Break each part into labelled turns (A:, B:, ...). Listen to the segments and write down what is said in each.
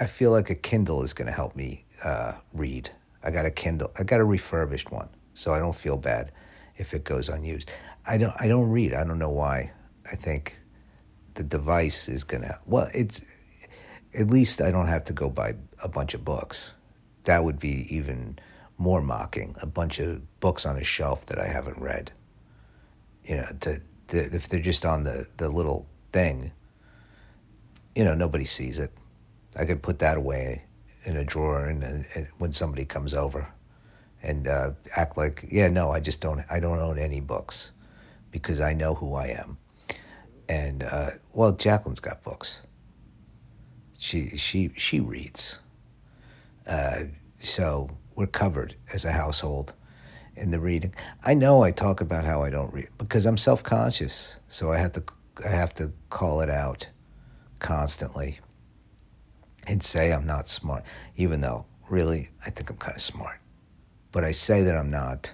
A: I feel like a Kindle is going to help me uh, read. I got a Kindle. I got a refurbished one, so I don't feel bad if it goes unused. I don't. I don't read. I don't know why. I think the device is gonna. Well, it's at least I don't have to go buy a bunch of books. That would be even more mocking. A bunch of books on a shelf that I haven't read. You know, to, to if they're just on the the little thing. You know, nobody sees it. I could put that away in a drawer, and, and when somebody comes over, and uh, act like, yeah, no, I just don't. I don't own any books because I know who I am. And uh, well, Jacqueline's got books. She she she reads. Uh, so we're covered as a household in the reading. I know I talk about how I don't read because I'm self conscious, so I have to I have to call it out constantly and say I'm not smart, even though really I think I'm kind of smart. But I say that I'm not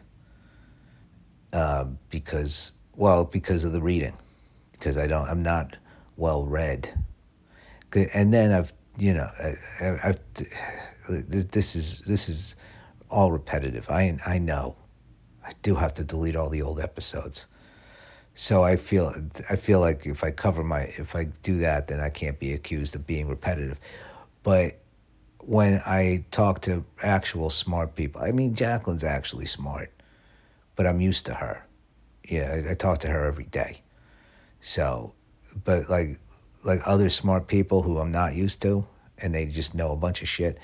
A: uh, because, well, because of the reading, because I don't, I'm not well read. And then I've, you know, I, I've, this is this is all repetitive. I I know, I do have to delete all the old episodes. So I feel I feel like if I cover my if I do that, then I can't be accused of being repetitive. But when I talk to actual smart people, I mean, Jacqueline's actually smart, but I'm used to her. Yeah, I, I talk to her every day. So, but like, like other smart people who I'm not used to, and they just know a bunch of shit,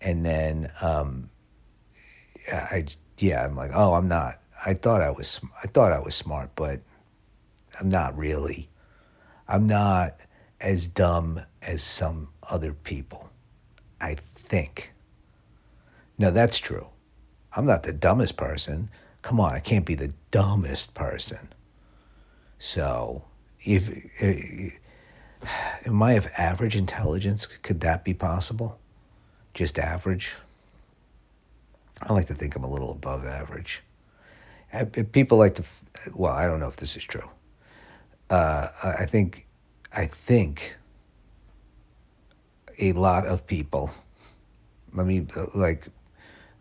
A: and then, um, I yeah, I'm like, oh, I'm not. I thought I was, I thought I was smart, but I'm not really. I'm not as dumb as some other people. I think. No, that's true. I'm not the dumbest person. Come on, I can't be the dumbest person. So, if, am I of average intelligence? Could that be possible? Just average? I like to think I'm a little above average. People like to, well, I don't know if this is true. Uh, I think I think a lot of people, let me uh, like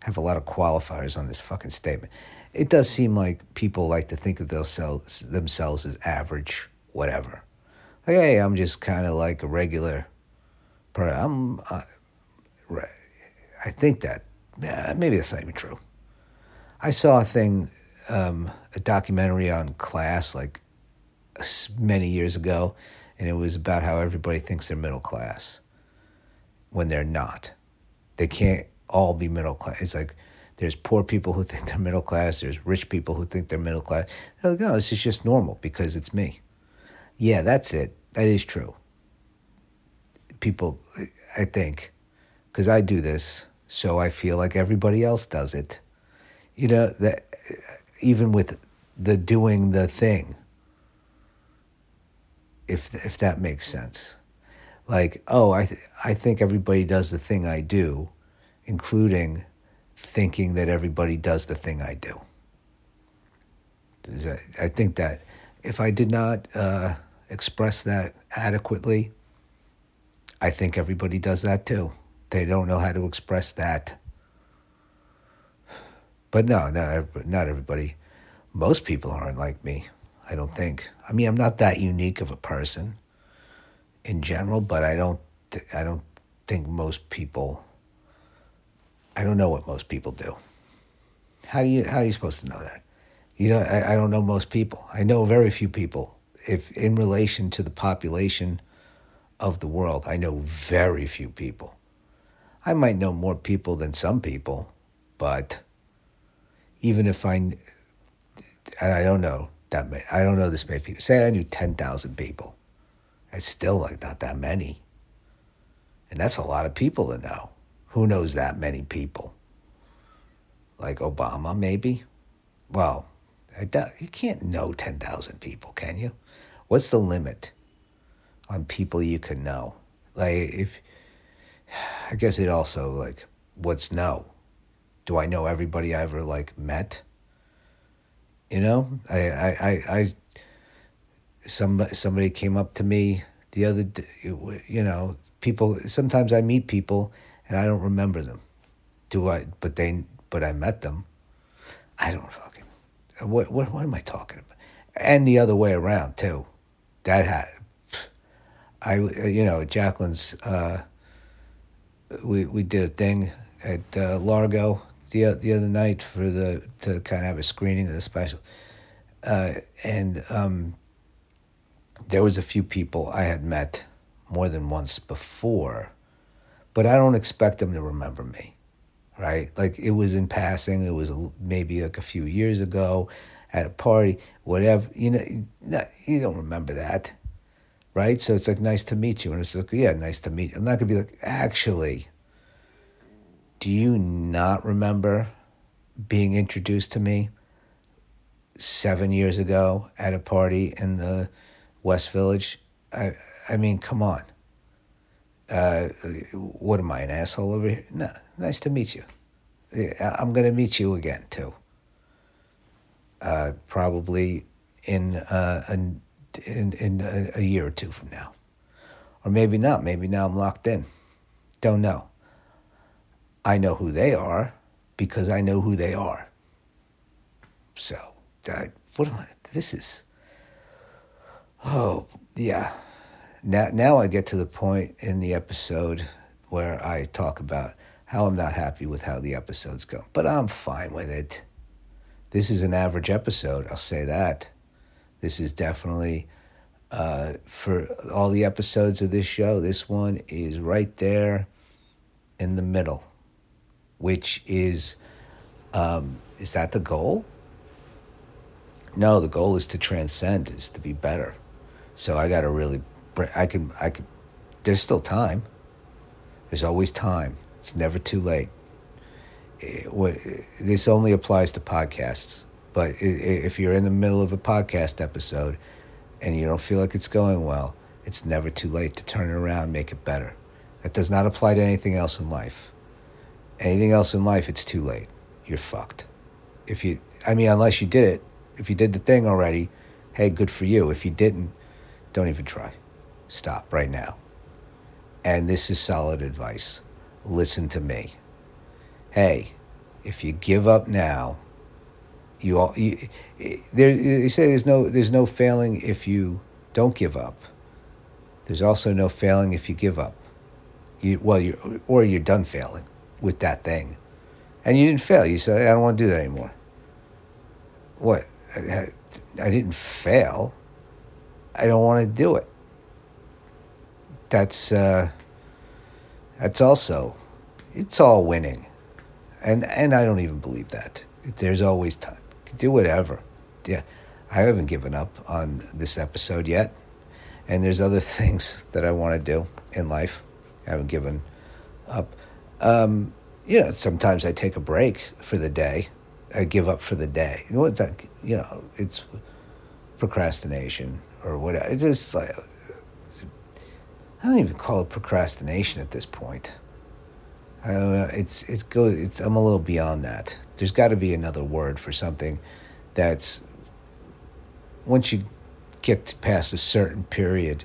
A: have a lot of qualifiers on this fucking statement. It does seem like people like to think of themselves themselves as average, whatever. Like, hey, I'm just kind of like a regular. I'm, uh. I think that maybe that's not even true. I saw a thing, um, a documentary on class like many years ago, and it was about how everybody thinks they're middle class when they're not. They can't all be middle class. It's like there's poor people who think they're middle class, there's rich people who think they're middle class. They're like, no, this is just normal because it's me. Yeah, that's it. That is true. People, I think, because I do this, so I feel like everybody else does it. You know, that even with the doing the thing, if if that makes sense. Like, oh, I th- I think everybody does the thing I do, including thinking that everybody does the thing I do. That, I think that if I did not uh, express that adequately, I think everybody does that too. They don't know how to express that. But no, not not everybody. Most people aren't like me. I don't think. I mean, I'm not that unique of a person in general, but I don't th- I don't think most people I don't know what most people do. How do you how are you supposed to know that? You know, I, I don't know most people. I know very few people. If in relation to the population of the world, I know very few people. I might know more people than some people, but even if I, and I don't know, that many. I don't know this many people. Say I knew 10,000 people. It's still like not that many. And that's a lot of people to know. Who knows that many people? Like Obama, maybe? Well, you can't know 10,000 people, can you? What's the limit on people you can know? Like, if, I guess it also, like, what's no? Do I know everybody I ever, like, met? You know, I, I, I, I some somebody came up to me The other, day, you know, people. Sometimes I meet people and I don't remember them. Do I? But they. But I met them. I don't fucking. What what what am I talking about? And the other way around too. That had. I you know Jacqueline's. Uh, we we did a thing at uh, Largo the the other night for the to kind of have a screening of the special, uh, and um, there was a few people I had met more than once before, but I don't expect them to remember me, right? Like it was in passing. It was maybe like a few years ago, at a party, whatever. You know, you don't remember that, right? So it's like nice to meet you, and it's like yeah, nice to meet. You. I'm not gonna be like actually do you not remember being introduced to me seven years ago at a party in the West Village? I, I mean, come on. Uh, what am I, an asshole over here? No, nice to meet you. I'm going to meet you again, too. Uh, probably in, uh, in, in, in a, a year or two from now. Or maybe not. Maybe now I'm locked in. Don't know. I know who they are because I know who they are. So, what am I? This is. Oh, yeah. Now, now I get to the point in the episode where I talk about how I'm not happy with how the episodes go, but I'm fine with it. This is an average episode, I'll say that. This is definitely, uh, for all the episodes of this show, this one is right there in the middle which is um, is that the goal? No, the goal is to transcend, is to be better. So I got to really, I can, I can. There's still time. There's always time. It's never too late. It, this only applies to podcasts. But if you're in the middle of a podcast episode and you don't feel like it's going well, it's never too late to turn it around, make it better. That does not apply to anything else in life. Anything else in life, it's too late. You're fucked. If you, I mean, unless you did it, if you did the thing already, hey, good for you. If you didn't, don't even try. Stop right now. And this is solid advice. Listen to me. Hey, if you give up now, you all you, there. They say there's no there's no failing if you don't give up. There's also no failing if you give up. You, well, you or you're done failing with that thing. And you didn't fail. You said, I don't want to do that anymore. What? I, I didn't fail. I don't want to do it. That's uh, that's also, it's all winning, and and I don't even believe that. There's always time. Do whatever. Yeah, I haven't given up on this episode yet, and there's other things that I want to do in life. I haven't given up. Um, you know, sometimes I take a break for the day. I give up for the day. You know, it's like, you know, it's procrastination or whatever. It's just like, I don't even call it procrastination at this point. I don't know. It's it's good. It's I'm a little beyond that. There's got to be another word for something that's once you get past a certain period,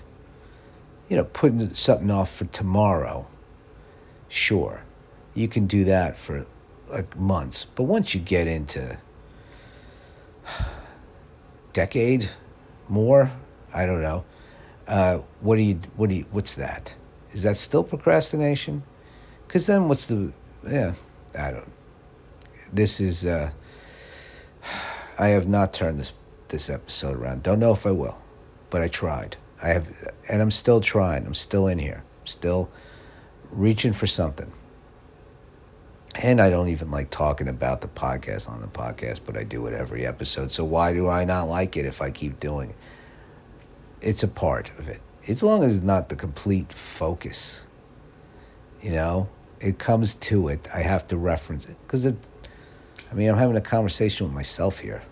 A: you know, putting something off for tomorrow sure, you can do that for like months. But once you get into decade more, I don't know. Uh, what do you? What do you? What's that? Is that still procrastination? Because then, what's the? Yeah, I don't. This is. Uh, I have not turned this this episode around. Don't know if I will, but I tried. I have, and I'm still trying. I'm still in here. Still reaching for something. And I don't even like talking about the podcast on the podcast, but I do it every episode. So why do I not like it if I keep doing it? It's a part of it. As long as it's not the complete focus, you know, it comes to it. I have to reference it because it. I mean, I'm having a conversation with myself here.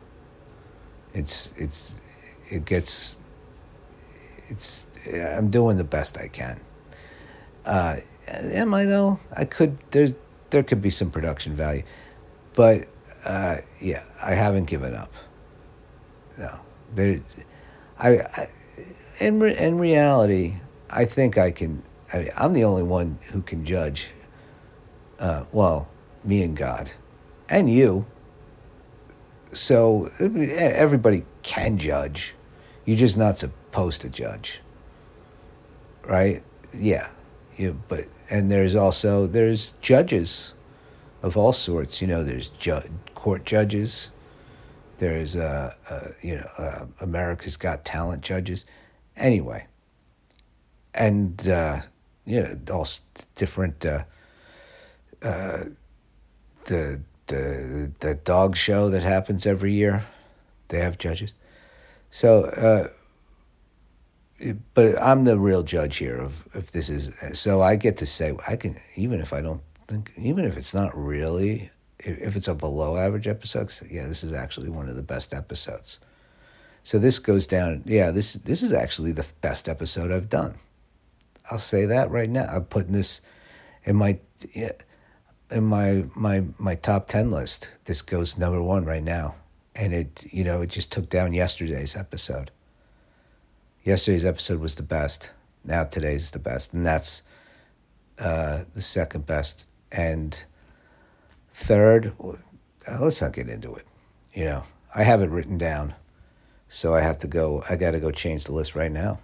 A: It's it's it gets. It's I'm doing the best I can. Uh, am I though? I could there there could be some production value, but uh, yeah, I haven't given up. No, there, I, I in re, in reality, I think I can. I mean, I'm the only one who can judge. Uh, well, me and God, and you. So everybody can judge. You're just not supposed to judge. Right? Yeah. Yeah, but and there's also there's judges of all sorts. You know, there's ju- court judges. There's uh, uh you know uh, America's Got Talent judges. Anyway, and uh, you know all different uh, uh, the the the dog show that happens every year. They have judges, so. But I'm the real judge here of if this is so I get to say I can even if I don't think even if it's not really if it's a below average episode yeah this is actually one of the best episodes so this goes down yeah this this is actually the best episode I've done I'll say that right now. I'm putting this in my in my my my top ten list. This goes number one right now, and it you know it just took down yesterday's episode. Yesterday's episode was the best. Now today's the best, and that's uh, the second best. And third, uh, let's not get into it. You know, I have it written down, so I have to go. I got to go change the list right now.